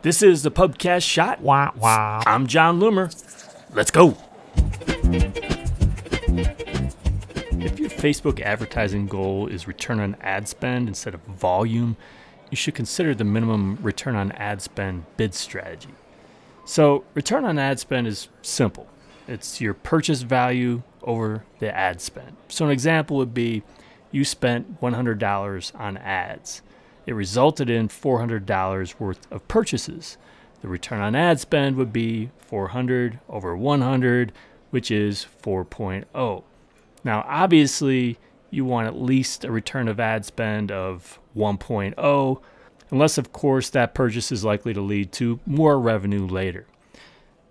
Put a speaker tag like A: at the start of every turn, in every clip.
A: This is the Pubcast Shot.
B: Wow, wah.
A: I'm Jon Loomer. Let's go. If your Facebook advertising goal is return on ad spend instead of volume, you should consider the minimum return on ad spend bid strategy. So, return on ad spend is simple it's your purchase value over the ad spend. So, an example would be you spent $100 on ads. It resulted in $400 worth of purchases. The return on ad spend would be 400 over 100, which is 4.0. Now, obviously, you want at least a return of ad spend of 1.0, unless, of course, that purchase is likely to lead to more revenue later.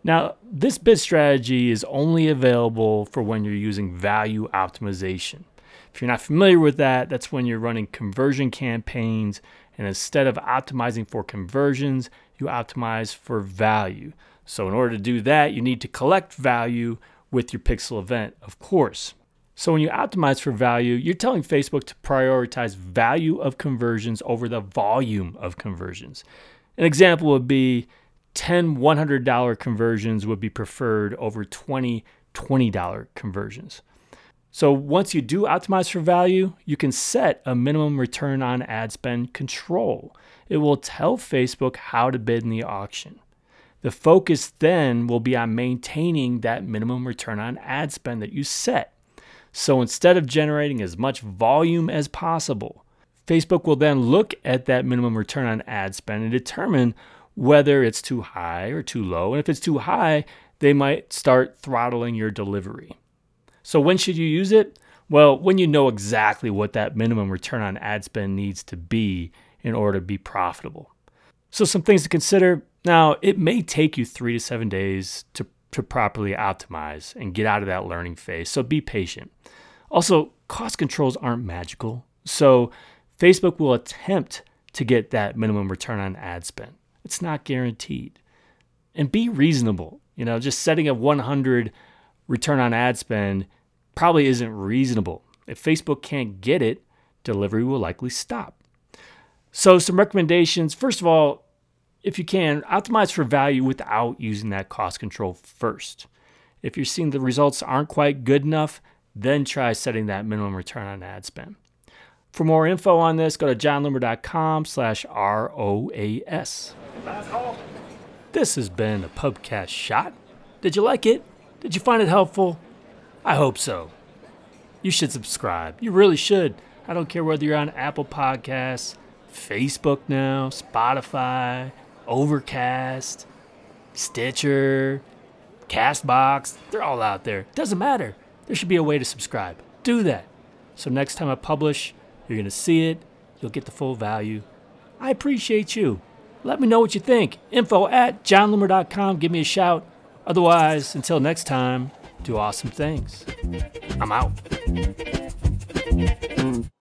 A: Now, this bid strategy is only available for when you're using value optimization. If you're not familiar with that, that's when you're running conversion campaigns, and instead of optimizing for conversions, you optimize for value. So, in order to do that, you need to collect value with your pixel event, of course. So, when you optimize for value, you're telling Facebook to prioritize value of conversions over the volume of conversions. An example would be 10 $100 conversions would be preferred over 20 $20 conversions. So once you do optimize for value, you can set a minimum return on ad spend control. It will tell Facebook how to bid in the auction. The focus then will be on maintaining that minimum return on ad spend that you set. So instead of generating as much volume as possible, Facebook will then look at that minimum return on ad spend and determine whether it's too high or too low. And if it's too high, they might start throttling your delivery. So when should you use it? Well, when you know exactly what that minimum return on ad spend needs to be in order to be profitable. So some things to consider. Now, it may take you 3 to 7 days to to properly optimize and get out of that learning phase. So be patient. Also, cost controls aren't magical. So Facebook will attempt to get that minimum return on ad spend. It's not guaranteed. And be reasonable. You know, just setting a 100 return on ad spend probably isn't reasonable. If Facebook can't get it, delivery will likely stop. So, some recommendations. First of all, if you can, optimize for value without using that cost control first. If you're seeing the results aren't quite good enough, then try setting that minimum return on ad spend. For more info on this, go to jonloomer.com slash ROAS. This has been a Pubcast Shot. Did you like it? Did you find it helpful? I hope so. You should subscribe. You really should. I don't care whether you're on Apple Podcasts, Facebook now, Spotify, Overcast, Stitcher, Castbox. They're all out there. Doesn't matter. There should be a way to subscribe. Do that. So next time I publish, you're going to see it. You'll get the full value. I appreciate you. Let me know what you think. Info at jonloomer.com. Give me a shout. Otherwise, until next time, do awesome things. I'm out.